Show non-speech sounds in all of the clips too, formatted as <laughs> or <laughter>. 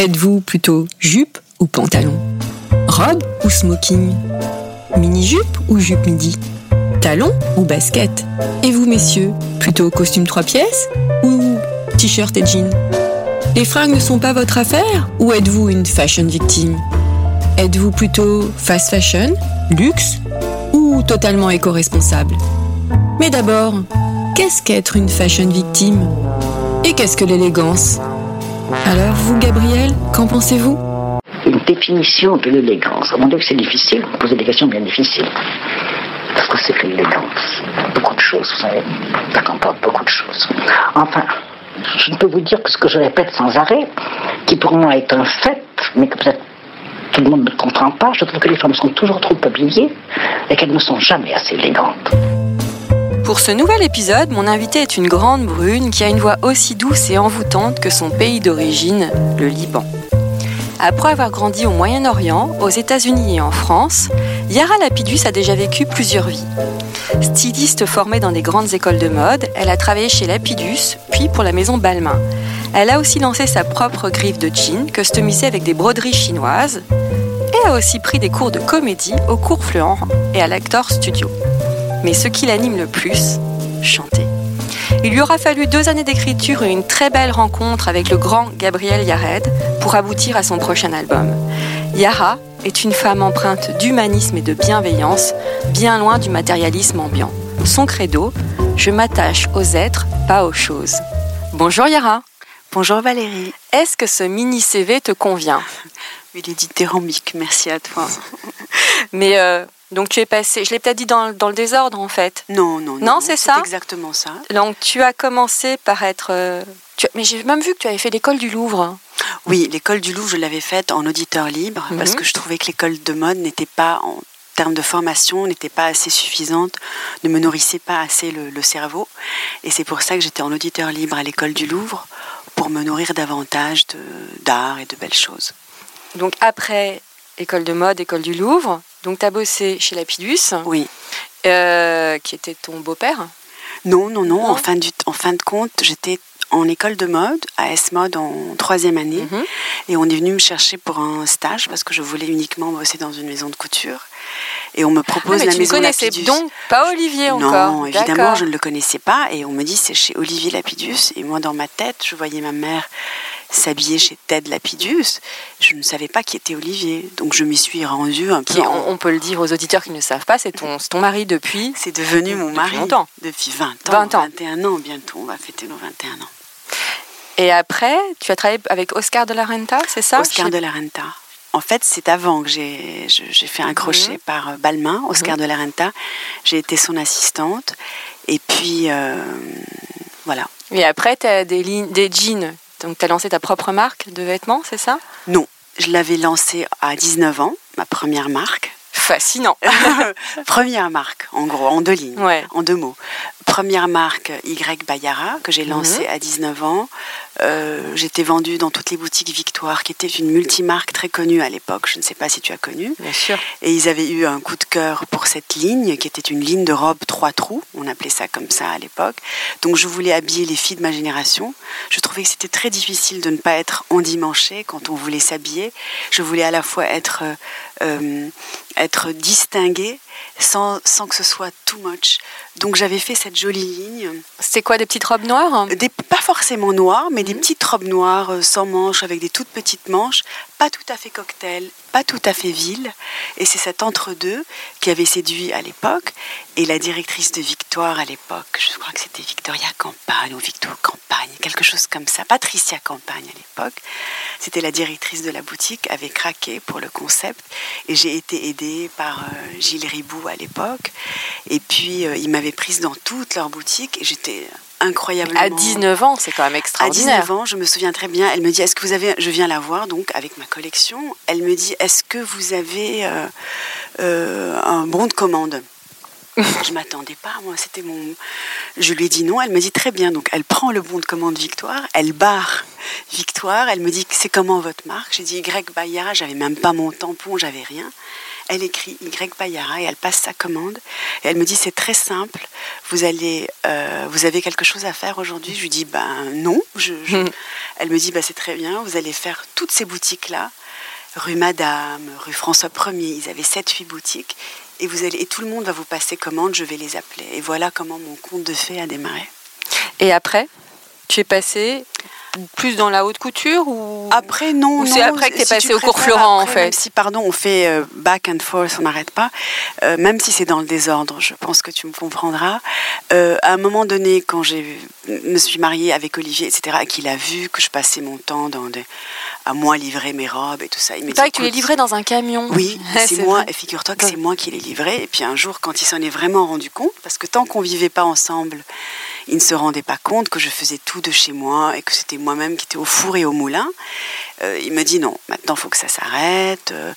Êtes-vous plutôt jupe ou pantalon? Robe ou smoking? Mini-jupe ou jupe midi? Talon ou basket? Et vous, messieurs, plutôt costume trois pièces ou t-shirt et jean Les fringues ne sont pas votre affaire ou êtes-vous une fashion victime? Êtes-vous plutôt fast fashion, luxe ou totalement éco-responsable? Mais d'abord, qu'est-ce qu'être une fashion victime? Et qu'est-ce que l'élégance? Alors vous, Gabriel, qu'en pensez-vous? Une définition de l'élégance. Mon Dieu que c'est difficile, vous posez des questions bien difficiles. Parce que c'est que l'élégance Beaucoup de choses, vous savez, ça comporte beaucoup de choses. Enfin, je ne peux vous dire que ce que je répète sans arrêt, qui pour moi est un fait, mais que peut-être tout le monde ne comprend pas, je trouve que les femmes sont toujours trop habillées et qu'elles ne sont jamais assez élégantes. Pour ce nouvel épisode, mon invité est une grande brune qui a une voix aussi douce et envoûtante que son pays d'origine, le Liban. Après avoir grandi au Moyen-Orient, aux États-Unis et en France, Yara Lapidus a déjà vécu plusieurs vies. Styliste formée dans des grandes écoles de mode, elle a travaillé chez Lapidus, puis pour la maison Balmain. Elle a aussi lancé sa propre griffe de jeans, customisée avec des broderies chinoises, et a aussi pris des cours de comédie au cours Fluent et à l'Actor Studio. Mais ce qui l'anime le plus, chanter. Il lui aura fallu deux années d'écriture et une très belle rencontre avec le grand Gabriel Yared pour aboutir à son prochain album. Yara est une femme empreinte d'humanisme et de bienveillance, bien loin du matérialisme ambiant. Son credo, je m'attache aux êtres, pas aux choses. Bonjour Yara. Bonjour Valérie. Est-ce que ce mini CV te convient? Il est dithyrambique, merci à toi. Mais euh, donc tu es passé, je l'ai peut-être dit dans, le désordre en fait. Non, non, non. Non, c'est ça exactement ça. Donc tu as commencé par être... Euh, mais j'ai même vu que tu avais fait l'école du Louvre. Oui, l'école du Louvre, je l'avais faite en auditeur libre parce mhm. que je trouvais que l'école de mode n'était pas, en termes de formation, n'était pas assez suffisante, ne me nourrissait pas assez le, le cerveau. Et c'est pour ça que j'étais en auditeur libre à l'école du Louvre pour me nourrir davantage d'art et de belles choses. Donc après école de mode, école du Louvre, donc tu as bossé chez Lapidus. Oui. Euh, qui était ton beau-père? Non, non, non, En, fin du, en fin de compte, j'étais en école de mode, à S-Mode en troisième année. Mhm. Et on est venu me chercher pour un stage parce que je voulais uniquement bosser dans une maison de couture. Et on me propose ah, la maison Lapidus. donc pas Olivier encore Non, évidemment, je ne le connaissais pas. Et on me dit c'est chez Olivier Lapidus. Et moi, dans ma tête, je voyais ma mère s'habiller chez Ted Lapidus. Je ne savais pas qui était Olivier. Donc je m'y suis rendue un peu. on, peut le dire aux auditeurs qui ne savent pas, c'est ton, ton mari depuis. C'est devenu mon mari. Depuis longtemps. Depuis 20 ans. 20 ans. 21 ans bientôt. On va fêter nos 21 ans. Et après, tu as travaillé avec Oscar de la Renta, c'est ça? Oscar de la Renta. En fait, c'est avant que j'ai fait un crochet mhm. par euh, Balmain, Oscar mhm. de la Renta. J'ai été son assistante. Et puis, euh, voilà. Et après, tu as des, des jeans. Donc, tu as lancé ta propre marque de vêtements, c'est ça? Non. Je l'avais lancée à 19 ans, ma première marque. Fascinant. <laughs> première marque, en gros, en deux lignes, en deux mots. Première marque Y Bayara, que j'ai lancée mhm. à 19 ans. Euh, j'étais vendue dans toutes les boutiques Victoire, qui était une multimarque très connue à l'époque. Je ne sais pas si tu as connu. Bien sûr. Et ils avaient eu un coup de cœur pour cette ligne, qui était une ligne de robe trois trous. On appelait ça comme ça à l'époque. Donc je voulais habiller les filles de ma génération. Je trouvais que c'était très difficile de ne pas être endimanchée quand on voulait s'habiller. Je voulais à la fois être, euh, être distinguée sans, sans que ce soit too much. Donc j'avais fait cette jolie ligne. C'était quoi, des petites robes noires des, Pas forcément noires, mais des petites robes noires euh, sans manches, avec des toutes petites manches, pas tout à fait cocktail, pas tout à fait ville. Et c'est cet entre-deux qui avait séduit à l'époque. Et la directrice de Victoire à l'époque, je crois que c'était Victoria Campagne ou Victor Campagne, quelque chose comme ça, Patricia Campagne à l'époque, c'était la directrice de la boutique, avait craqué pour le concept. Et j'ai été aidée par euh, Gilles Ribou à l'époque. Et puis, euh, il m'avait prise dans toutes leurs boutiques et j'étais incroyablement. À 19 ans, c'est quand même extraordinaire. À 19 ans, je me souviens très bien. Elle me dit Est-ce que vous avez. Je viens la voir, donc, avec ma collection. Elle me dit Est-ce que vous avez euh, euh, un bon de commande? <laughs> Je m'attendais pas, moi, c'était mon. Je lui ai dit non, elle me dit très bien. Donc elle prend le bon de commande Victoire, elle barre Victoire, elle me dit c'est comment votre marque? J'ai dit Y Bayard, j'avais même pas mon tampon, j'avais rien. Elle écrit Y Payara et elle passe sa commande. Et elle me dit c'est très simple. Vous allez, euh, vous avez quelque chose à faire aujourd'hui? Je lui dis ben non. Je, je- Elle me dit bah, c'est très bien. Vous allez faire toutes ces boutiques là, rue Madame, rue François 1er. Ils avaient 7-8 boutiques. Et, vous allez, et tout le monde va vous passer commande, je vais les appeler. Et voilà comment mon conte de fées a démarré. Et après, tu es passé? Plus dans la haute couture ou Après, non. Ou c'est non, après que t'es si passé tu au cours Florent, en fait. Même si, pardon, on fait euh, back and forth, on n'arrête pas. euh, même si c'est dans le désordre, je pense que tu me comprendras. Euh, à un moment donné, quand je me suis mariée avec Olivier, etc., et qu'il a vu que je passais mon temps dans des, à moi livrer mes robes et tout ça, il m'a C'est dit que tu les livrais dans un camion. oui, <laughs> c'est C'est moi, vrai. et figure-toi que c'est moi qui les livrais. Et puis un jour, quand il s'en est vraiment rendu compte, parce que tant qu'on vivait pas ensemble, il ne se rendait pas compte que je faisais tout de chez moi et que c'était moi-même qui étais au four et au moulin. Euh, il me dit non, maintenant il faut que ça s'arrête. Euh,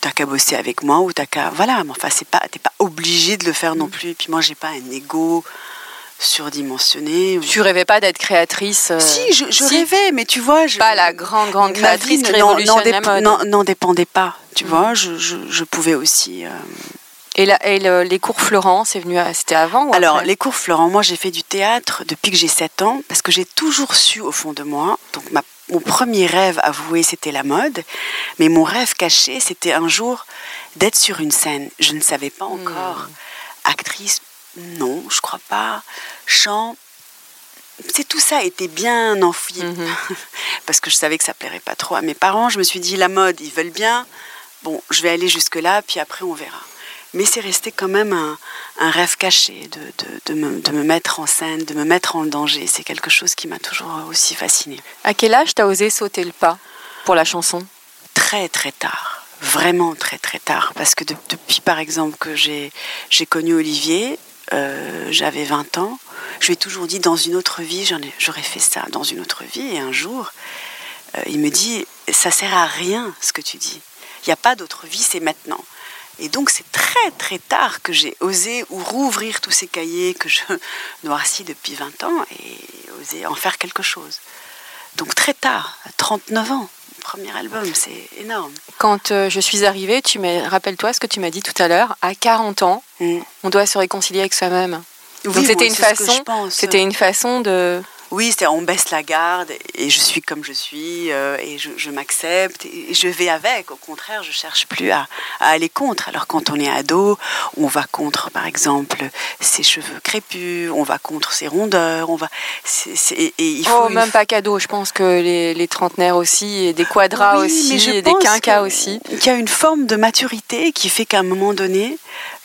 t'as qu'à bosser avec moi ou t'as qu'à voilà. Mais enfin, c'est pas, t'es pas obligé de le faire Mm. non plus. Et puis moi, j'ai pas un ego surdimensionné. Tu rêvais pas d'être créatrice euh, Si, je, je si. rêvais, mais tu vois, je, Pas la grande, grande créatrice qui n'en- révolutionne n'en la dép- mode. n'en- n'en dépendait pas. Tu Mm. vois, je, je, je pouvais aussi. Et, la- et le- les cours Florent, c'est venu, à- c'était avant ou Alors, les cours Florent, moi j'ai fait du théâtre depuis que j'ai 7 ans, parce que j'ai toujours su au fond de moi, donc ma- mon premier rêve avoué c'était la mode, mais mon rêve caché c'était un jour d'être sur une scène. Je ne savais pas encore. Actrice, non, je crois pas. Chant, c'est tout ça était bien enfoui, Mhm. <laughs> parce que je savais que ça plairait pas trop à mes parents. Je me suis dit, la mode, ils veulent bien, bon, je vais aller jusque-là, puis après on verra. Mais c'est resté quand même un, un rêve caché de, de- de me, de me mettre en scène, de me mettre en danger. C'est quelque chose qui m'a toujours aussi fascinée. À quel âge t'as osé sauter le pas pour la chanson? Très très tard, vraiment très très tard. Parce que de- depuis par exemple que j'ai j'ai connu Olivier, euh, j'avais 20 ans, je lui ai toujours dit dans une autre vie, j'aurais fait ça dans une autre vie. Et un jour, euh, il me dit, ça sert à rien ce que tu dis. Il n'y a pas d'autre vie, c'est maintenant. Et donc c'est très très tard que j'ai osé ou rouvrir tous ces cahiers que je <laughs> noircis depuis 20 ans et osé en faire quelque chose. Donc très tard, à 39 ans, mon premier album, c'est énorme. Quand euh, je suis arrivée, tu rappelle-toi ce que tu m'as dit tout à l'heure, à 40 ans, Mm. on doit se réconcilier avec soi-même. Oui, Donc c'était une façon, c'était une façon de Oui, c'est on baisse la garde et je suis comme je suis euh, et je, je m'accepte et je vais avec. Au contraire, je cherche plus à, à aller contre. Alors quand on est ado, on va contre, par exemple, ses cheveux crépus, on va contre ses rondeurs, on va. et il faut Oh, même pas cadeau. Je pense que les, les trentenaires aussi, et des quadras Oui, aussi, et des quinquas aussi. Qu'il y a une forme de maturité qui fait qu'à un moment donné,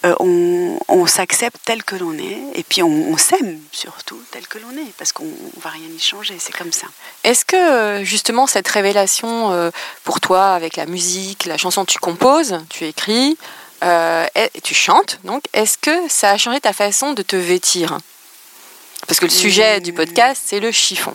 euh, on, on s'accepte tel que l'on est, et puis on, on s'aime surtout tel que l'on est, parce qu'on on va rien y changer, c'est comme ça. Est-ce que euh, justement cette révélation euh, pour toi avec la musique, la chanson tu composes, tu écris, euh, et tu chantes, donc est-ce que ça a changé ta façon de te vêtir? Parce que le sujet du Mmh. podcast, c'est le chiffon.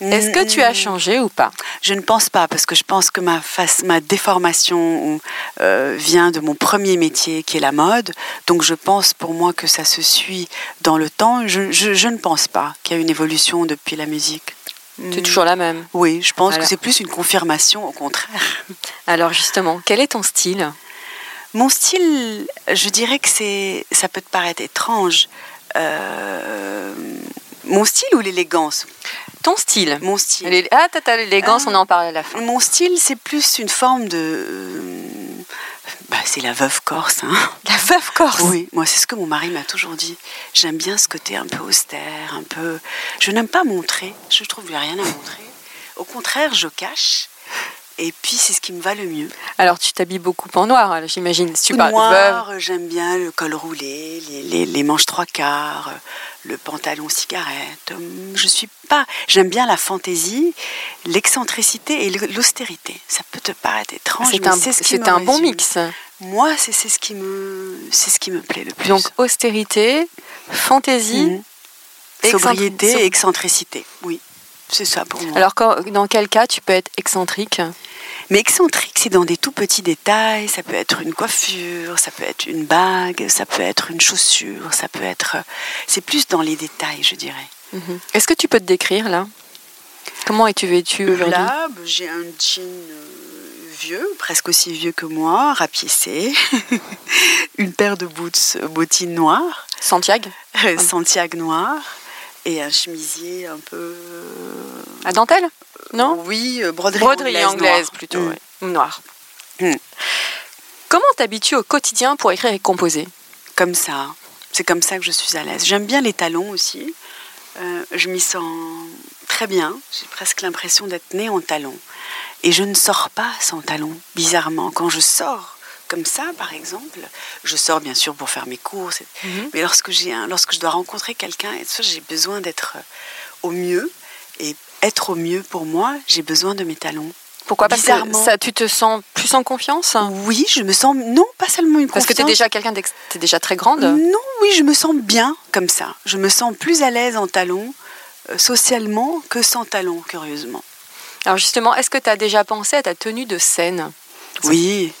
Est-ce que tu as changé ou pas? Je ne pense pas, parce que je pense que ma, face, ma déformation euh, vient de mon premier métier qui est la mode. Donc je pense pour moi que ça se suit dans le temps. Je, je- je ne pense pas qu'il y a une évolution depuis la musique. C'est toujours la même. Oui, je pense que c'est plus une confirmation, au contraire. <laughs> Alors justement, quel est ton style? Mon style, je dirais que c'est, ça peut te paraître étrange. Euh, mon style ou l'élégance? Ton style Mon style. Ah, t'as l'élégance, Ah. on en parle à la fin. Mon style, c'est plus une forme de. euh, bah, c'est la veuve corse. Hein. <laughs> La veuve corse Oui, moi, c'est ce que mon mari m'a toujours dit. J'aime bien ce côté un peu austère, un peu. Je n'aime pas montrer. Je trouve qu'il n'y a rien à montrer. Au contraire, je cache. Et puis, c'est ce qui me va le mieux. Alors tu t'habilles beaucoup en noir, j'imagine. Si. Noir, euh, j'aime bien le col roulé, les, les- les manches trois quarts, euh, le pantalon cigarette. Hum, Je suis pas. J'aime bien la fantaisie, l'excentricité et l'austérité. Ça peut te paraître étrange, C'est mais un, c'est ce qui c'est me un bon mix. Moi, c'est c'est ce qui me, c'est ce qui me plaît le plus. Donc austérité, fantaisie, excentri- sobriété et excentricité. Oui, c'est ça pour moi. Alors quand- dans quel cas tu peux être excentrique? Mais excentrique, c'est dans des tout petits détails. Ça peut être une coiffure, ça peut être une bague, ça peut être une chaussure, ça peut être. C'est plus dans les détails, je dirais. Mhm. Est-ce que tu peux te décrire là? Comment es-tu vêtue aujourd'hui? Là, bah, j'ai un jean euh, vieux, presque aussi vieux que moi, rapiécé, <laughs> une paire de boots, euh, bottines noires, Santiago? Santiago noir, et un chemisier un peu. À dentelle? Non? Oui, euh, broderie, Broderie anglaise, noire. plutôt, Mm. ouais. Noire. Mm. Comment t'habitues au quotidien pour écrire et composer? Comme ça. C'est comme ça que je suis à l'aise. J'aime bien les talons aussi. Euh, je m'y sens très bien. J'ai presque l'impression d'être née en talons. Et je ne sors pas sans talons, bizarrement. Quand je sors comme ça, par exemple, je sors bien sûr pour faire mes courses. Mhm. Mais lorsque, j'ai un, lorsque je dois rencontrer quelqu'un, j'ai besoin d'être euh, au mieux. Et être au mieux pour moi, j'ai besoin de mes talons. Pourquoi? Parce que ça, tu te sens plus en confiance? Oui, je me sens. Non, pas seulement une Parce que tu es confiance. déjà quelqu'un d'ex- t'es déjà très grande? Non, oui, je me sens bien comme ça. Je me sens plus à l'aise en talons euh, socialement que sans talons, curieusement. Alors justement, est-ce que tu as déjà pensé à ta tenue de scène? Oui,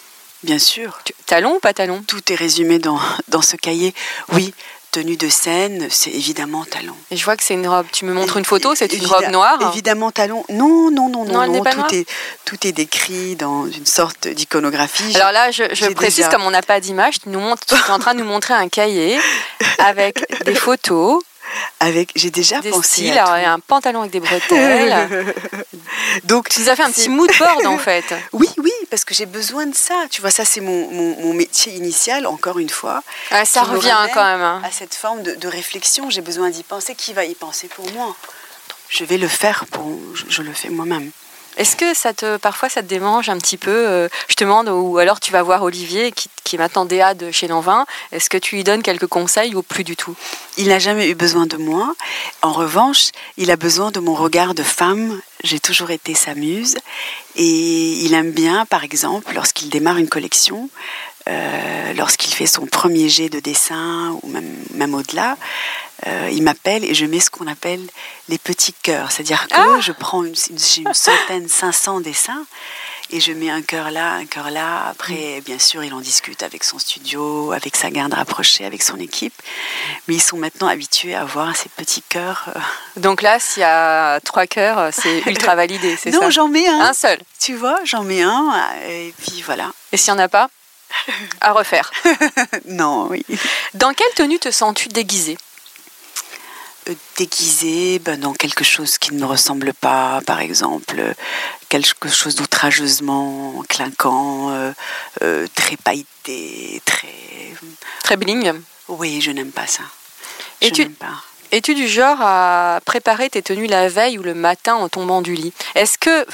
bien sûr. Tu- Talon ou pas talon? Tout est résumé dans, dans ce cahier. Oui, tenue de scène, c'est évidemment talons. Et je vois que c'est une robe. Tu me montres une photo, c'est une Évida- robe noire. Évidemment talons. Non, non, non, Non, non, elle non. pas Tout est, tout est décrit dans une sorte d'iconographie. Alors là, je, précise, déjà- comme on n'a pas d'image, tu, nous montres, tu es en train de nous montrer un cahier avec des <laughs> photos, Avec, j'ai déjà des pensé styles, à tout. a un pantalon avec des bretelles. <laughs> Donc tu nous as fait un petit mood board en fait. <laughs> Oui, oui, parce que j'ai besoin de ça. Tu vois, ça c'est mon, mon, mon métier initial, encore une fois. Ouais, ça revient quand même. hein. À cette forme de, de réflexion, j'ai besoin d'y penser. Qui va y penser pour moi? Je vais le faire pour. Je, je le fais moi-même. Est-ce que ça te, parfois ça te démange un petit peu euh, Je te demande, ou alors tu vas voir Olivier, qui, qui est maintenant DA de chez Lanvin, est-ce que tu lui donnes quelques conseils ou plus du tout? Il n'a jamais eu besoin de moi. En revanche, il a besoin de mon regard de femme. J'ai toujours été sa muse. Et il aime bien, par exemple, lorsqu'il démarre une collection, euh, lorsqu'il fait son premier jet de dessin, ou même, même au-delà, euh, il m'appelle et je mets ce qu'on appelle les petits cœurs. C'est-à-dire que Ah je prends une, une- j'ai une centaine, 500 dessins. Et je mets un cœur là, un cœur là. Après, bien sûr, il en discute avec son studio, avec sa garde rapprochée, avec son équipe. Mais ils sont maintenant habitués à voir ces petits cœurs. euh. Donc là, s'il y a trois cœurs, c'est <laughs> ultra validé, c'est ça? Non, j'en mets un. Un seul. Tu vois, j'en mets un. Et puis voilà. Et s'il n'y en a pas? <laughs> À refaire. <laughs> non, oui. Dans quelle tenue te sens-tu déguisée? Euh, Déguisé ben, dans quelque chose qui ne me ressemble pas, par exemple, euh, quelque chose d'outrageusement clinquant, euh, euh, très pailleté, très. Très bling. Oui, je n'aime pas ça. Et je tu- n'aime pas. Es-tu du genre à préparer tes tenues la veille ou le matin en tombant du lit? Est-ce que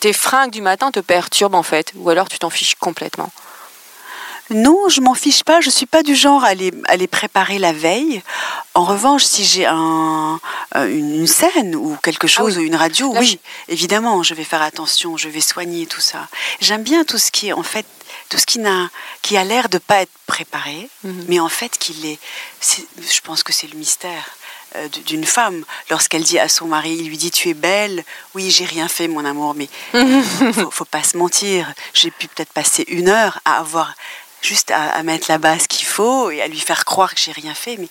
tes fringues du matin te perturbent en fait? Ou alors tu t'en fiches complètement? Non, je m'en fiche pas. Je suis pas du genre à les, à les préparer la veille. En revanche, si j'ai un, euh, une, scène ou quelque chose, Ah oui. ou une radio, Là, oui, évidemment, je vais faire attention, je vais soigner tout ça. J'aime bien tout ce qui est en fait, tout ce qui n'a, qui a l'air de pas être préparé, Mhm. mais en fait qui l'est. Je pense que c'est le mystère euh, d'une femme lorsqu'elle dit à son mari, il lui dit tu es belle, oui j'ai rien fait mon amour, mais <laughs> faut, faut pas se mentir. J'ai pu peut-être passer une heure à avoir juste à, à mettre la base qu'il faut et à lui faire croire que j'ai rien fait, mais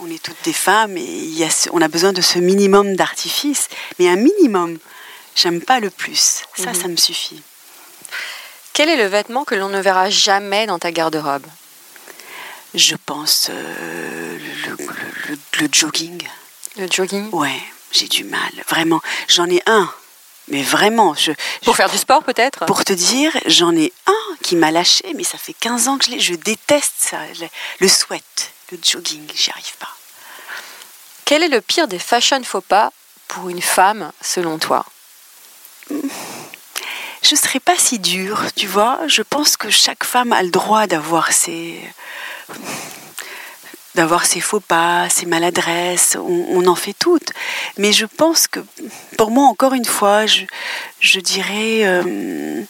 on est toutes des femmes et il y a ce- on a besoin de ce minimum d'artifice, mais un minimum. J'aime pas le plus. Ça, Mhm. ça me suffit. Quel est le vêtement que l'on ne verra jamais dans ta garde-robe? Je pense euh, le, le- le- le jogging. Le jogging? Ouais, j'ai du mal. Vraiment, j'en ai un. Mais vraiment, je, Pour je- faire du sport peut-être? Pour te dire, j'en ai un qui m'a lâché, mais ça fait 15 ans que je l'ai. Je déteste ça. Le, sweat, le jogging, j'y arrive pas. Quel est le pire des fashion faux pas pour une femme selon toi? Je serais pas si dure, tu vois. Je pense que chaque femme a le droit d'avoir ses d'avoir ses faux pas, ses maladresses, on, on en fait toutes. Mais je pense que, pour moi, encore une fois, je, je dirais euh,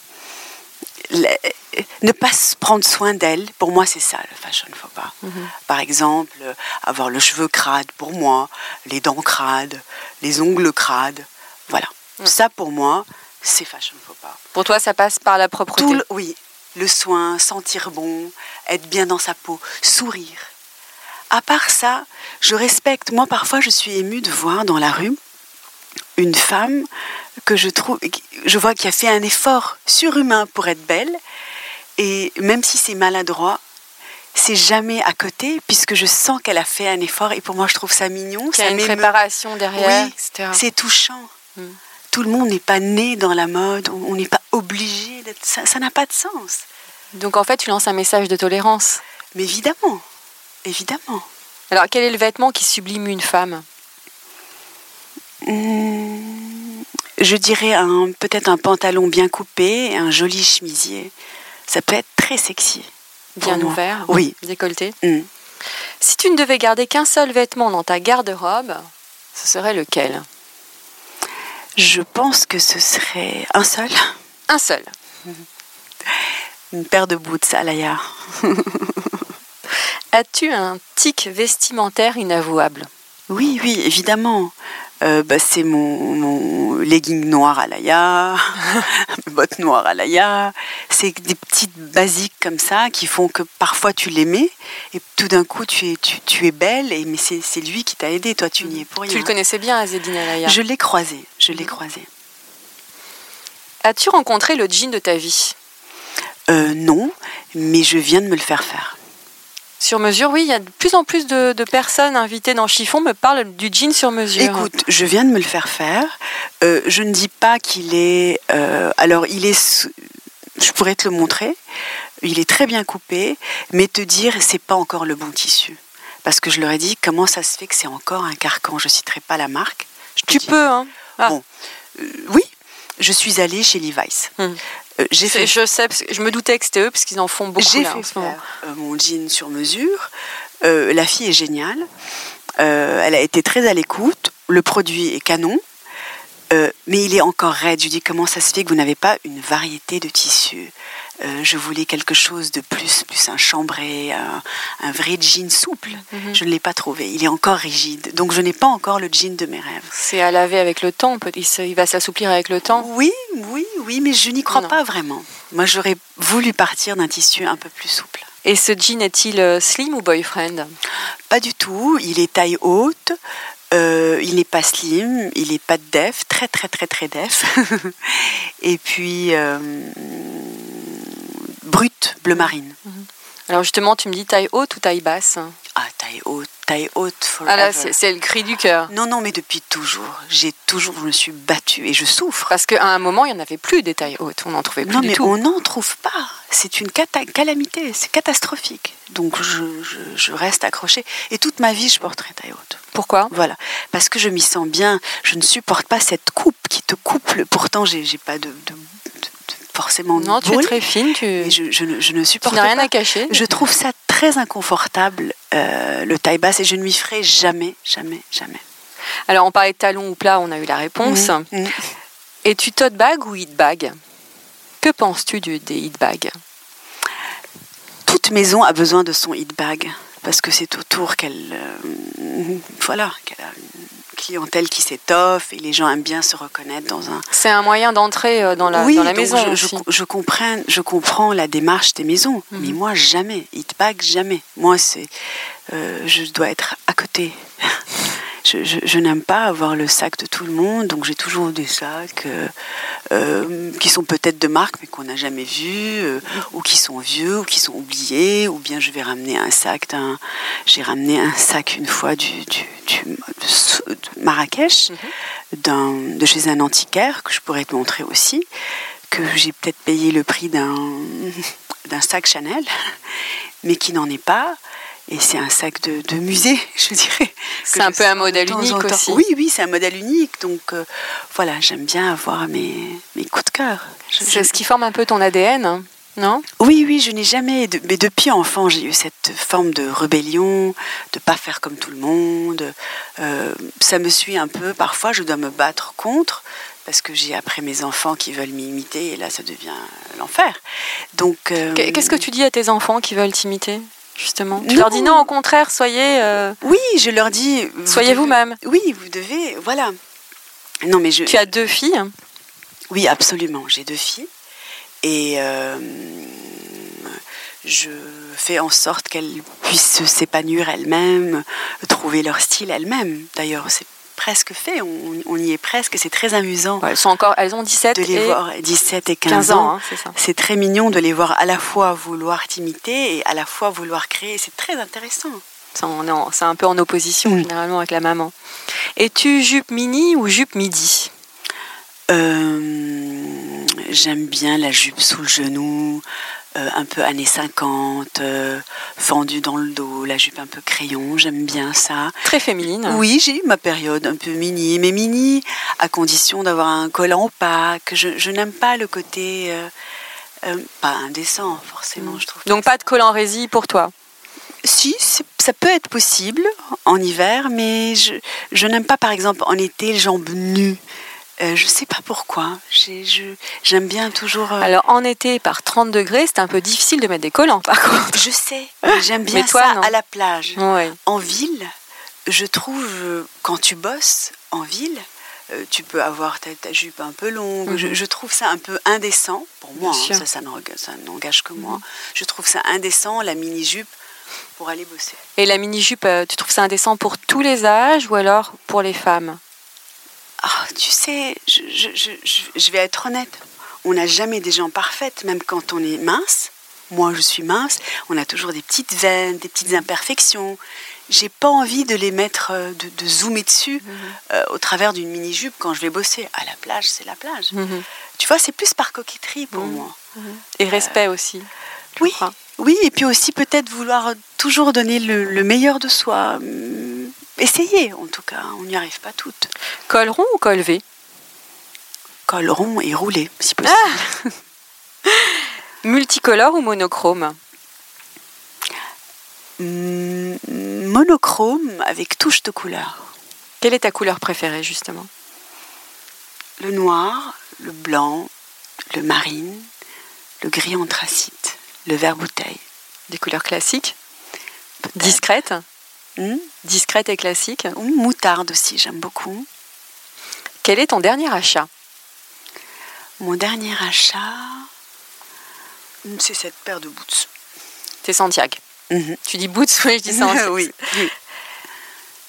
ne pas prendre soin d'elle. Pour moi, c'est ça le fashion faux pas. Par exemple, avoir le cheveu crade pour moi, les dents crades, les ongles crades. Voilà. Mm. Ça, pour moi, c'est fashion faux pas. Pour toi, ça passe par la propreté. Tout le- oui, le soin, sentir bon, être bien dans sa peau, sourire. À part ça, je respecte. Moi, parfois, je suis émue de voir dans la rue une femme que je trouve, je vois qui a fait un effort surhumain pour être belle, et même si c'est maladroit, c'est jamais à côté puisque je sens qu'elle a fait un effort et pour moi je trouve ça mignon. Qu'il y a une préparation derrière, oui, C'est touchant. Hmm. Tout le monde n'est pas né dans la mode, on n'est pas obligé d'être. Ça n'a pas de sens. Donc en fait, tu lances un message de tolérance. Mais évidemment, évidemment. Alors quel est le vêtement qui sublime une femme? Hmm, Je dirais peut-être un pantalon bien coupé et un joli chemisier. Ça peut être très sexy. Bien ouvert Oui. Décolleté hmm. Si tu ne devais garder qu'un seul vêtement dans ta garde-robe, ce serait lequel? Je pense que ce serait un seul. Un seul. <laughs> Une paire de boots à l'aïa. <laughs> As-tu un tic vestimentaire inavouable? Oui, oui, évidemment. Euh, bah, c'est mon, mon, legging noir à l'aïa, mes <laughs> <laughs> bottes noires à l'aïa. C'est des petites basiques comme ça qui font que parfois tu l'aimais et tout d'un coup tu es, tu, tu es belle, et, mais c'est lui qui t'a aidé, toi tu n'y es pour rien. Tu le connaissais bien, Azedine Alaya Je l'ai croisé, je l'ai croisé. As-tu rencontré le jean de ta vie? Euh, non, mais je viens de me le faire faire. Sur mesure, oui, il y a de plus en plus de, personnes invitées dans Chiffon me parlent du jean sur mesure. Écoute, je viens de me le faire faire. Euh, je ne dis pas qu'il est. Euh, alors, il est. Je pourrais te le montrer. Il est très bien coupé, mais te dire, c'est pas encore le bon tissu. Parce que je leur ai dit, comment ça se fait que c'est encore un carcan? Je citerai pas la marque. tu peux, hein ah. Bon, oui, je suis allée chez Levi's. Hum. Euh, j'ai fait, je sais, je me doutais que c'était eux parce qu'ils en font beaucoup. J'ai fait faire euh, mon jean sur mesure. Euh, la fille est géniale. elle a été très à l'écoute. Le produit est canon. mais il est encore raide. Je lui dis comment ça se fait que vous n'avez pas une variété de tissus? Euh, je voulais quelque chose de plus, plus un chambré, un, vrai jean souple. Mhm. Je ne l'ai pas trouvé. Il est encore rigide. Donc je n'ai pas encore le jean de mes rêves. C'est à laver avec le temps. Il va s'assouplir avec le temps. Oui, oui, oui, mais je n'y crois pas vraiment. Moi, j'aurais voulu partir d'un tissu un peu plus souple. Et ce jean est-il euh, slim ou boyfriend? Pas du tout. Il est taille haute. Euh, il n'est pas slim, il n'est pas def, très très très très def. <laughs> Et puis, brut, bleu marine. Mhm. Alors justement, tu me dis taille haute ou taille basse? Ah, taille haute, taille haute. Ah là, c'est le cri du cœur. Non, non, mais depuis toujours. J'ai toujours, je me suis battue et je souffre. Parce qu'à un moment, il n'y en avait plus des tailles hautes. On n'en trouvait plus non, du tout. Non, mais on n'en trouve pas. C'est une calamité, c'est catastrophique. Donc je, je, reste accrochée. Et toute ma vie, je porterai taille haute. Pourquoi? Voilà. Parce que je m'y sens bien. Je ne supporte pas cette coupe qui te coupe. Pourtant, j'ai pas de forcément Non, tu es très fine. Tu... Je, je, ne supporte tu n'as rien à cacher. Je trouve ça très inconfortable, euh, le taille basse, et je ne m'y ferai jamais, jamais, jamais. Alors, on parlait de talons ou plat, on a eu la réponse. Mhm, mhm. Et tu tote bag ou hit bag? Que penses-tu des hit bags? Toute maison a besoin de son hit bag parce que c'est autour qu'elle euh, voilà qu'elle a une clientèle qui s'étoffe et les gens aiment bien se reconnaître dans un. C'est un moyen d'entrer euh, dans la, dans la maison. Je, je, comprends, je comprends la démarche des maisons, mhm. mais moi jamais. Hitbag jamais. Moi c'est, euh, je dois être à côté. Je, n'aime pas avoir le sac de tout le monde, donc j'ai toujours des sacs euh, euh, qui sont peut-être de marque, mais qu'on n'a jamais vus, euh, ou qui sont vieux, ou qui sont oubliés, ou bien je vais ramener un sac d'un. J'ai ramené un sac une fois du, du, de Marrakech, mhm. de chez un antiquaire, que je pourrais te montrer aussi, que j'ai peut-être payé le prix d'un <laughs> sac Chanel, mais qui n'en est pas. Et c'est un sac de, musée, <laughs> je dirais. C'est un peu un modèle unique aussi. Oui, oui, c'est un modèle unique. Donc euh, voilà, j'aime bien avoir mes, mes coups de cœur. C'est ce qui forme un peu ton ADN, hein, non? Oui, oui, je n'ai jamais. mais depuis enfant, j'ai eu cette forme de rébellion, de pas faire comme tout le monde. Euh, ça me suit un peu. Parfois, je dois me battre contre parce que j'ai après mes enfants qui veulent m'imiter et là, ça devient l'enfer. Donc. Euh, qu'est-ce que tu dis à tes enfants qui veulent t'imiter? Justement Tu leur dis non, au contraire, soyez. Euh, oui, je leur dis. soyez vous-même. Oui, vous devez. Voilà. Non, mais je. Tu as deux filles Oui, absolument. J'ai deux filles. Et euh, je fais en sorte qu'elles puissent s'épanouir elles-mêmes, trouver leur style elles-mêmes. D'ailleurs, c'est presque fait, on, y est presque, c'est très amusant. elles, sont encore, elles ont 17 de les et... voir, 17 et 15, ans. hein, c'est très mignon de les voir à la fois vouloir t'imiter et à la fois vouloir créer. C'est très intéressant. C'est un peu en opposition Mm. généralement avec la maman. Es-tu jupe mini ou jupe midi? Euh, J'aime bien la jupe sous le genou, un peu années 50, euh, fendue dans le dos, la jupe un peu crayon, j'aime bien ça. Très féminine. Oui, j'ai eu ma période un peu mini, mais mini à condition d'avoir un collant opaque. Je, je n'aime pas le côté euh, euh, pas indécent forcément, je trouve. Donc pas de col en rési pour toi? Si, ça peut être possible en hiver, mais je, je n'aime pas par exemple en été les jambes nues. Euh, je sais pas pourquoi. J'aime bien toujours. euh, Alors en été par 30 degrés, c'est un peu difficile de mettre des collants par contre. je sais, <laughs> j'aime bien toi, ça non. à la plage. Ouais. En ville, je trouve, euh, quand tu bosses en ville, tu peux avoir ta, ta jupe un peu longue. Mhm. je, je trouve ça un peu indécent, pour moi, hein, ça, ça n'enga- ça n'engage que moi. Je trouve ça indécent, la mini-jupe, pour aller bosser. Et la mini-jupe, euh, tu trouves ça indécent pour tous les âges ou alors pour les femmes? Ah, tu sais, je, je- je- je- je vais être honnête, on n'a jamais des gens parfaites, même quand on est mince. Moi, je suis mince, on a toujours des petites veines, des petites imperfections. J'ai pas envie de les mettre, euh, de, de zoomer dessus euh, au travers d'une mini-jupe quand je vais bosser. À la plage, c'est la plage. Mhm. Tu vois, c'est plus par coquetterie pour Mhm. moi. Et respect aussi. je Oui, crois. oui, et puis aussi peut-être vouloir toujours donner le, le meilleur de soi. Essayer, en tout cas, on n'y arrive pas toutes. Col rond ou col V? Col rond et roulé, si possible. <laughs> Multicolore ou monochrome? Mm, monochrome avec touche de couleur. Quelle est ta couleur préférée justement? Le noir, le blanc, le marine, le gris anthracite, le vert bouteille. Des couleurs classiques? Discrètes? Hmm Discrètes et classiques Ou moutarde aussi, j'aime beaucoup. Quel est ton dernier achat? Mon dernier achat, hmm, c'est cette paire de boots. C'est Santiago. Tu dis boots, oui, je dis <laughs> Santiago. oui, oui.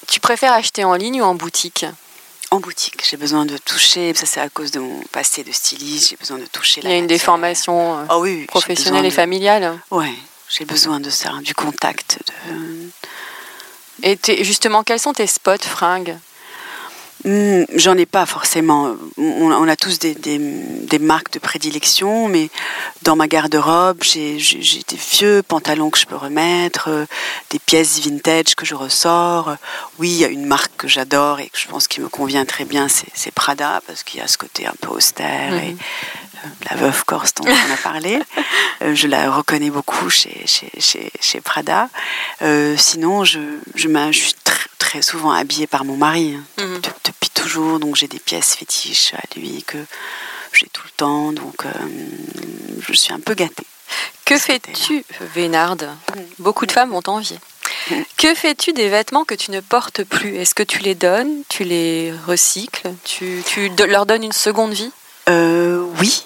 Tu préfères acheter en ligne ou en boutique? En boutique, j'ai besoin de toucher, ça c'est à cause de mon passé de styliste, j'ai besoin de toucher Il la y a une matière. déformation euh, Ah oui, oui, professionnelle et de- familiale. Ouais, j'ai besoin de ça, du contact. De... Et justement, quels sont tes spots fringues? Hmm, J'en ai pas forcément. On, on a tous des, des- des marques de prédilection, mais dans ma garde-robe, j'ai des vieux pantalons que je peux remettre, euh, des pièces vintage que je ressors. Oui, il y a une marque que j'adore et que je pense qui me convient très bien, c'est Prada, parce qu'il y a ce côté un peu austère et euh, la veuve corse dont on a parlé. <laughs> Euh, je la reconnais beaucoup chez, chez, chez, chez Prada. Euh, sinon, je, je, suis tr- très souvent habillée par mon mari. hein Mhm. de- depuis toujours, donc j'ai des pièces fétiches à lui que j'ai tout le temps, donc euh, je suis un peu gâtée. Que fais-tu, Vénarde? Beaucoup de femmes vont t'envier. Mm. Que fais-tu des vêtements que tu ne portes plus? Est-ce que tu les donnes Tu les recycles? Tu, leur donnes une seconde vie? Euh, oui,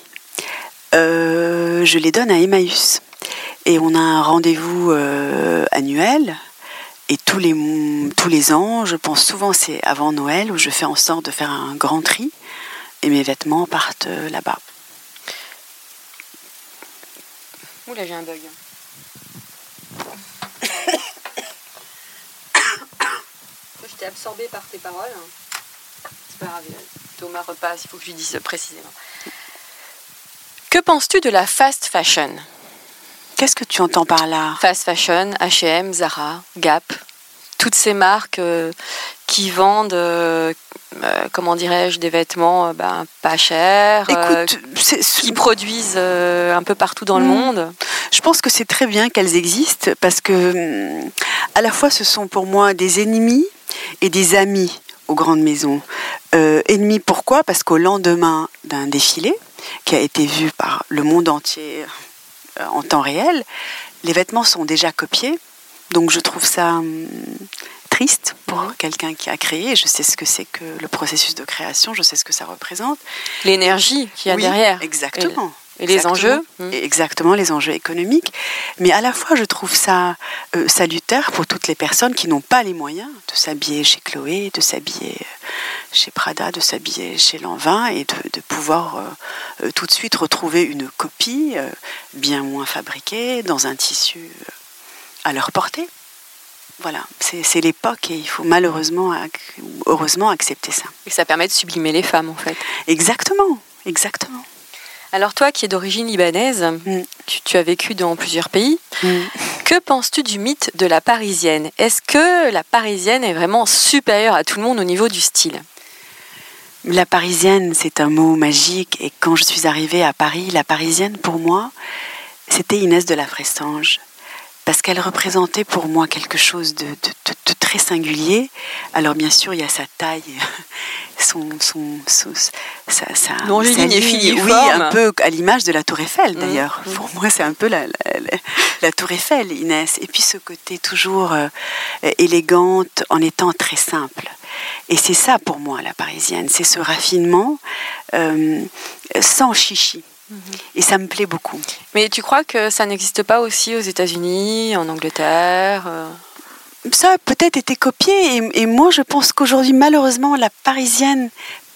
je les donne à Emmaüs et on a un rendez-vous euh, annuel. Et tous les, tous les ans, je pense souvent c'est avant Noël où je fais en sorte de faire un grand tri et mes vêtements partent euh, là-bas. Oula, j'ai un bug. Je t'ai absorbé par tes paroles. C'est pas grave, Thomas repasse, il faut que je lui dise précisément. Que penses-tu de la fast fashion? Qu'est-ce que tu entends par là? Fast fashion, H&M, Zara, Gap, toutes ces marques euh, qui vendent, euh, euh, comment dirais-je, des vêtements ben, pas chers, Écoute, qui produisent un peu partout dans le Mm. monde. Je pense que c'est très bien qu'elles existent parce que, hum, à la fois, ce sont pour moi des ennemis et des amis aux grandes maisons. Ennemis, pourquoi? Parce qu'au lendemain d'un défilé qui a été vu par le monde entier euh, en temps réel, les vêtements sont déjà copiés. Donc je trouve ça hum, triste pour quelqu'un qui a créé. Je sais ce que c'est que le processus de création, je sais ce que ça représente. L'énergie qu'il y a Oui, derrière. Exactement. Et les Exactement. enjeux Mm. Et Exactement, les enjeux économiques. Mais à la fois, je trouve ça euh, salutaire pour toutes les personnes qui n'ont pas les moyens de s'habiller chez Chloé, de s'habiller chez Prada, de s'habiller chez Lanvin et de, pouvoir euh, tout de suite retrouver une copie bien moins fabriquée dans un tissu à leur portée. Voilà, c'est l'époque et il faut malheureusement, heureusement accepter ça. Et ça permet de sublimer les femmes en fait. Exactement, exactement. Alors toi qui es d'origine libanaise, mm. tu, as vécu dans plusieurs pays, mm. que penses-tu du mythe de la parisienne? Est-ce que la parisienne est vraiment supérieure à tout le monde au niveau du style? La parisienne, c'est un mot magique et quand je suis arrivée à Paris, la parisienne pour moi, c'était Inès de la Frestange parce qu'elle représentait pour moi quelque chose de, très singulier. Alors bien sûr, il y a sa taille, <laughs> son, son, sa, sa, ligne, oui, un peu à l'image de la Tour Eiffel mmh, d'ailleurs. Mmh. Pour moi, c'est un peu la, la, Tour Eiffel, Inès. Et puis ce côté toujours euh, élégante en étant très simple. Et c'est ça pour moi la parisienne, c'est ce raffinement euh, sans chichi. Et ça me plaît beaucoup. Mais tu crois que ça n'existe pas aussi aux États-Unis, en Angleterre euh? Ça a peut-être été copié. Et, moi, je pense qu'aujourd'hui, malheureusement, la parisienne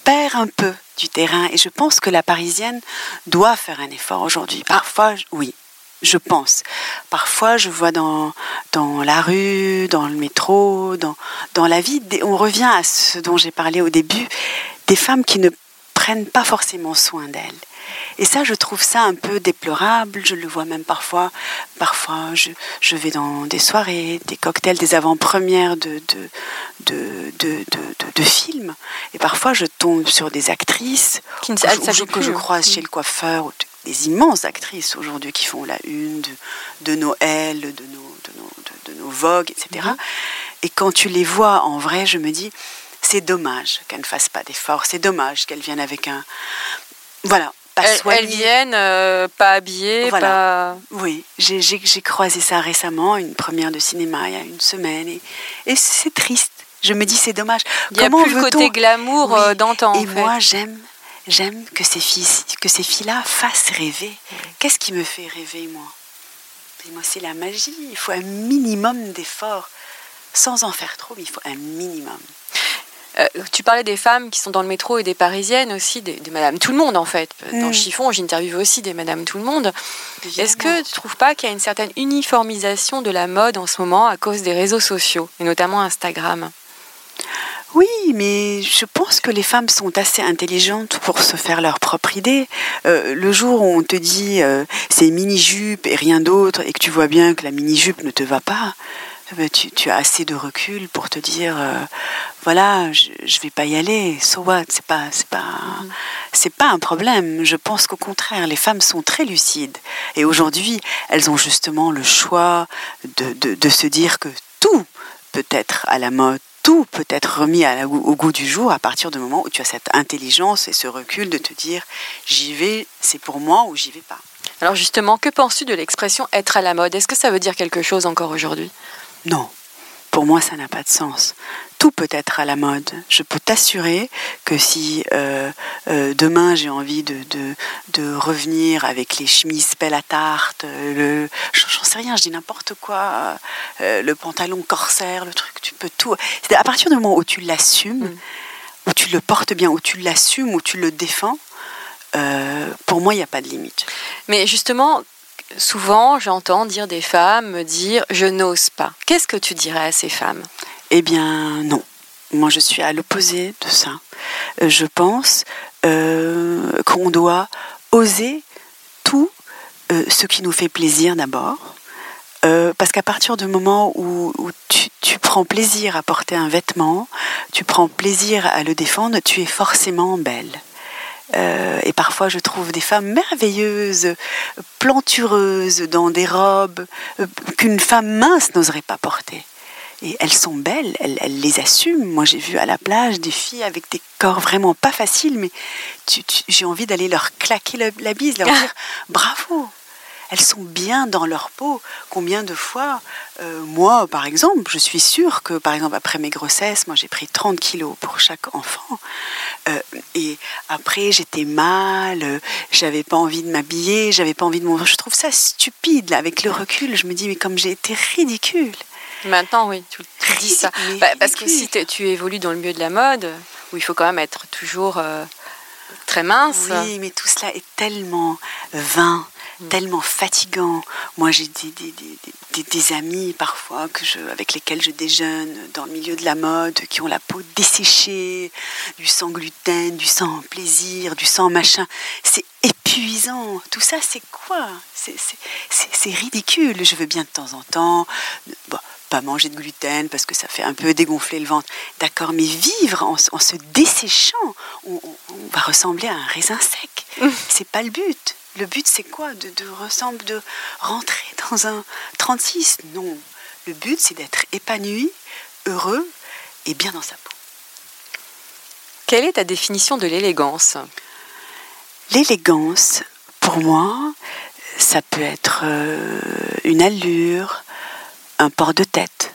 perd un peu du terrain. Et je pense que la parisienne doit faire un effort aujourd'hui. Parfois, oui. Je pense. Parfois, je vois dans, dans la rue, dans le métro, dans, dans la vie, on revient à ce dont j'ai parlé au début, des femmes qui ne prennent pas forcément soin d'elles. Et ça, je trouve ça un peu déplorable. Je le vois même parfois. Parfois, je, je vais dans des soirées, des cocktails, des avant-premières de, de, de, de, films. Et parfois, je tombe sur des actrices qui ne, que je croise chez le coiffeur, des immenses actrices aujourd'hui qui font la une de, Noël, de nos, de nos, de, nos Vogue, etc. Mhm. Et quand tu les vois en vrai, je me dis, c'est dommage qu'elles ne fassent pas d'efforts, c'est dommage qu'elles viennent avec un... Voilà, elles, viennent euh, pas habillées, pas... Oui, j'ai croisé ça récemment, une première de cinéma il y a une semaine, et, et c'est triste. Je me dis c'est dommage. Il n'y a plus le côté glamour euh, d'antan. Et moi j'aime, j'aime que ces filles, que ces filles-là fassent rêver. Qu'est-ce qui me fait rêver moi? Moi c'est la magie. Il faut un minimum d'efforts, sans en faire trop, mais il faut un minimum. Euh, tu parlais des femmes qui sont dans le métro et des parisiennes aussi, des, Madame Tout le Monde en fait. Dans mm. Chiffon, j'interviewe aussi des Madame Tout le Monde. Est-ce que tu ne trouves pas qu'il y a une certaine uniformisation de la mode en ce moment à cause des réseaux sociaux, et notamment Instagram? Oui, mais je pense que les femmes sont assez intelligentes pour se faire leur propre idée. Euh, le jour où on te dit euh, c'est mini-jupe et rien d'autre, et que tu vois bien que la mini-jupe ne te va pas, ben, tu, as assez de recul pour te dire euh, voilà je, ne vais pas y aller. So what? C'est pas c'est pas c'est pas un problème. Je pense qu'au contraire les femmes sont très lucides. Et aujourd'hui elles ont justement le choix de, de, se dire que tout peut être à la mode tout peut être remis au goût du jour à partir du moment où tu as cette intelligence et ce recul de te dire j'y vais, c'est pour moi ou j'y vais pas. Alors justement, que penses-tu de l'expression être à la mode? Est-ce que ça veut dire quelque chose encore aujourd'hui? Non, pour moi, ça n'a pas de sens. Tout peut être à la mode. Je peux t'assurer que si euh, euh, demain j'ai envie de, de, revenir avec les chemises pelle à tarte, le, j'en sais rien, je dis n'importe quoi, euh, le pantalon corsaire, le truc, tu peux tout. À partir du moment où tu l'assumes, mm. où tu le portes bien, où tu l'assumes, où tu le défends, pour moi, il n'y a pas de limite. Mais justement, souvent, j'entends dire des femmes me dire je n'ose pas. Qu'est-ce que tu dirais à ces femmes? Eh bien, non. Moi, je suis à l'opposé de ça. Euh, je pense euh, qu'on doit oser tout euh, ce qui nous fait plaisir d'abord. parce qu'à partir du moment où, tu, prends plaisir à porter un vêtement, tu prends plaisir à le défendre, tu es forcément belle. Euh, et parfois, je trouve des femmes merveilleuses, plantureuses, dans des robes euh, qu'une femme mince n'oserait pas porter. Et elles sont belles, elles, les assument. Moi, j'ai vu à la plage des filles avec des corps vraiment pas faciles, mais j'ai envie d'aller leur claquer la bise, leur <laughs> dire bravo, elles sont bien dans leur peau. Combien de fois, euh, moi par exemple, je suis sûre que par exemple après mes grossesses, moi j'ai pris 30 kilos pour chaque enfant. Euh, et après j'étais mal, euh, j'avais pas envie de m'habiller, j'avais pas envie de manger. Je trouve ça stupide là, avec le recul. Je me dis mais comme j'ai été ridicule. Maintenant oui, tu, dis ça. Bah, parce que si tu évolues dans le milieu de la mode, où il faut quand même être toujours euh, très mince. Oui, mais tout cela est tellement vain. Tellement fatigant. Moi, j'ai des, des, des, des, amis parfois que je, avec lesquels je déjeune dans le milieu de la mode, qui ont la peau desséchée, du sang gluten, du sang plaisir, du sang machin. C'est épuisant. Tout ça, c'est quoi? C'est ridicule. Je veux bien de temps en temps pas manger de gluten parce que ça fait un peu dégonfler le ventre. D'accord, mais vivre en, se desséchant, on, va ressembler à un raisin sec. Mmh. C'est pas le but. Le but, c'est quoi de, de, ressemble, de rentrer dans un 36 Non. Le but, c'est d'être épanoui, heureux et bien dans sa peau. Quelle est ta définition de l'élégance? L'élégance, pour moi, ça peut être euh, une allure, un port de tête.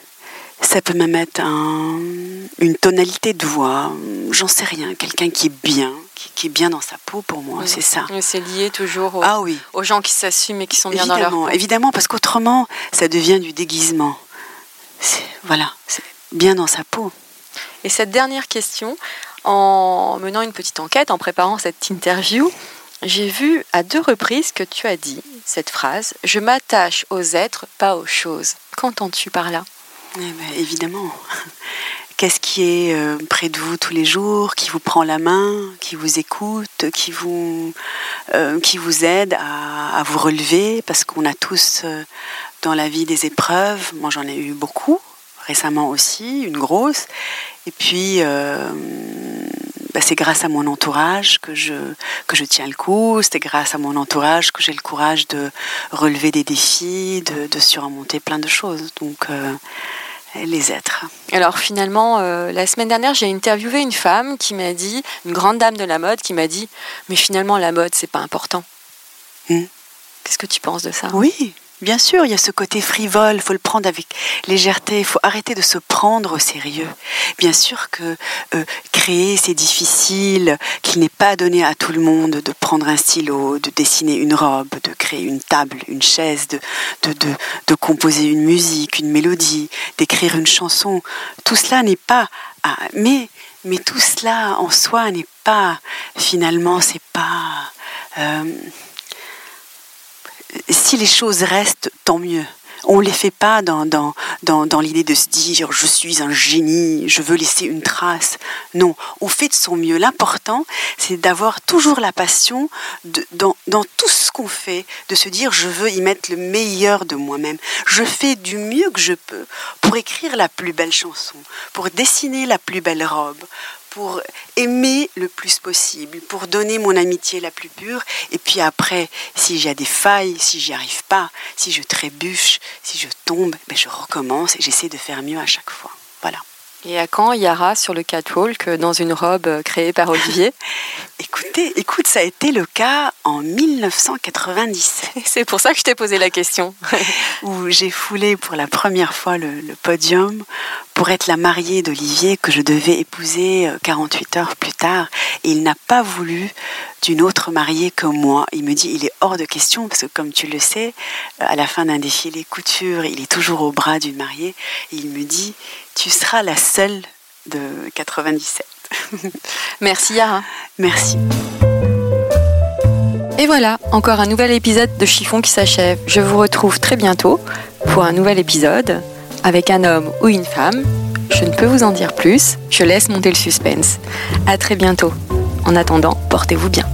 Ça peut même être une tonalité de voix, j'en sais rien, quelqu'un qui est bien, qui, est bien dans sa peau pour moi, c'est ça. C'est lié toujours aux, ah oui. aux gens qui s'assument et qui sont bien dans leur peau. Évidemment, parce qu'autrement, ça devient du déguisement. Voilà, c'est bien dans sa peau. Et cette dernière question, en menant une petite enquête, en préparant cette interview, j'ai vu à deux reprises que tu as dit cette phrase Je m'attache aux êtres, pas aux choses. Qu'entends-tu par là? Eh ben, Évidemment. Qu'est-ce qui est euh, près de vous tous les jours, qui vous prend la main, qui vous écoute, qui vous, euh, qui vous aide à, vous relever? Parce qu'on a tous euh, dans la vie des épreuves. Moi, j'en ai eu beaucoup, récemment aussi, une grosse. Et puis, bah, c'est grâce à mon entourage que je, que je tiens le coup, c'est grâce à mon entourage que j'ai le courage de relever des défis, de, surmonter plein de choses. Donc, les êtres. Alors finalement, euh, la semaine dernière, j'ai interviewé une femme qui m'a dit, une grande dame de la mode, qui m'a dit, mais finalement la mode, c'est pas important. Hmm. Qu'est-ce que tu penses de ça? Oui, Bien sûr, il y a ce côté frivole, il faut le prendre avec légèreté, il faut arrêter de se prendre au sérieux. Bien sûr que euh, créer, c'est difficile, qu'il n'est pas donné à tout le monde de prendre un stylo, de dessiner une robe, de créer une table, une chaise, de, de, de, de composer une musique, une mélodie, d'écrire une chanson. Tout cela n'est pas... mais, mais tout cela en soi n'est pas... Finalement, c'est pas... Euh, si les choses restent, tant mieux. On ne les fait pas dans, dans, dans, l'idée de se dire je suis un génie, je veux laisser une trace. Non, on fait de son mieux. L'important, c'est d'avoir toujours la passion dans, dans tout ce qu'on fait, de se dire je veux y mettre le meilleur de moi-même. Je fais du mieux que je peux pour écrire la plus belle chanson, pour dessiner la plus belle robe, pour aimer le plus possible, pour donner mon amitié la plus pure. Et puis après, si j'ai des failles, si j'y arrive pas, si je trébuche, si je tombe, ben je recommence et j'essaie de faire mieux à chaque fois. Voilà. Et à quand Yara sur le catwalk dans une robe euh, créée par Olivier? <laughs> Écoutez, écoute, ça a été le cas en 1997. <laughs> C'est pour ça que je t'ai posé la question. <laughs> où j'ai foulé pour la première fois le, podium pour être la mariée d'Olivier que je devais épouser 48 euh, heures plus tard. Et il n'a pas voulu d'une autre mariée que moi. Il me dit, il est hors de question, parce que comme tu le sais, euh, à la fin d'un défilé couture, il est toujours au bras d'une mariée. Et il me dit, tu seras la seule de 97. <laughs> Merci Yara. Merci. Et voilà, encore un nouvel épisode de Chiffon qui s'achève. Je vous retrouve très bientôt pour un nouvel épisode avec un homme ou une femme. Je ne peux vous en dire plus, je laisse monter le suspense. À très bientôt. En attendant, portez-vous bien.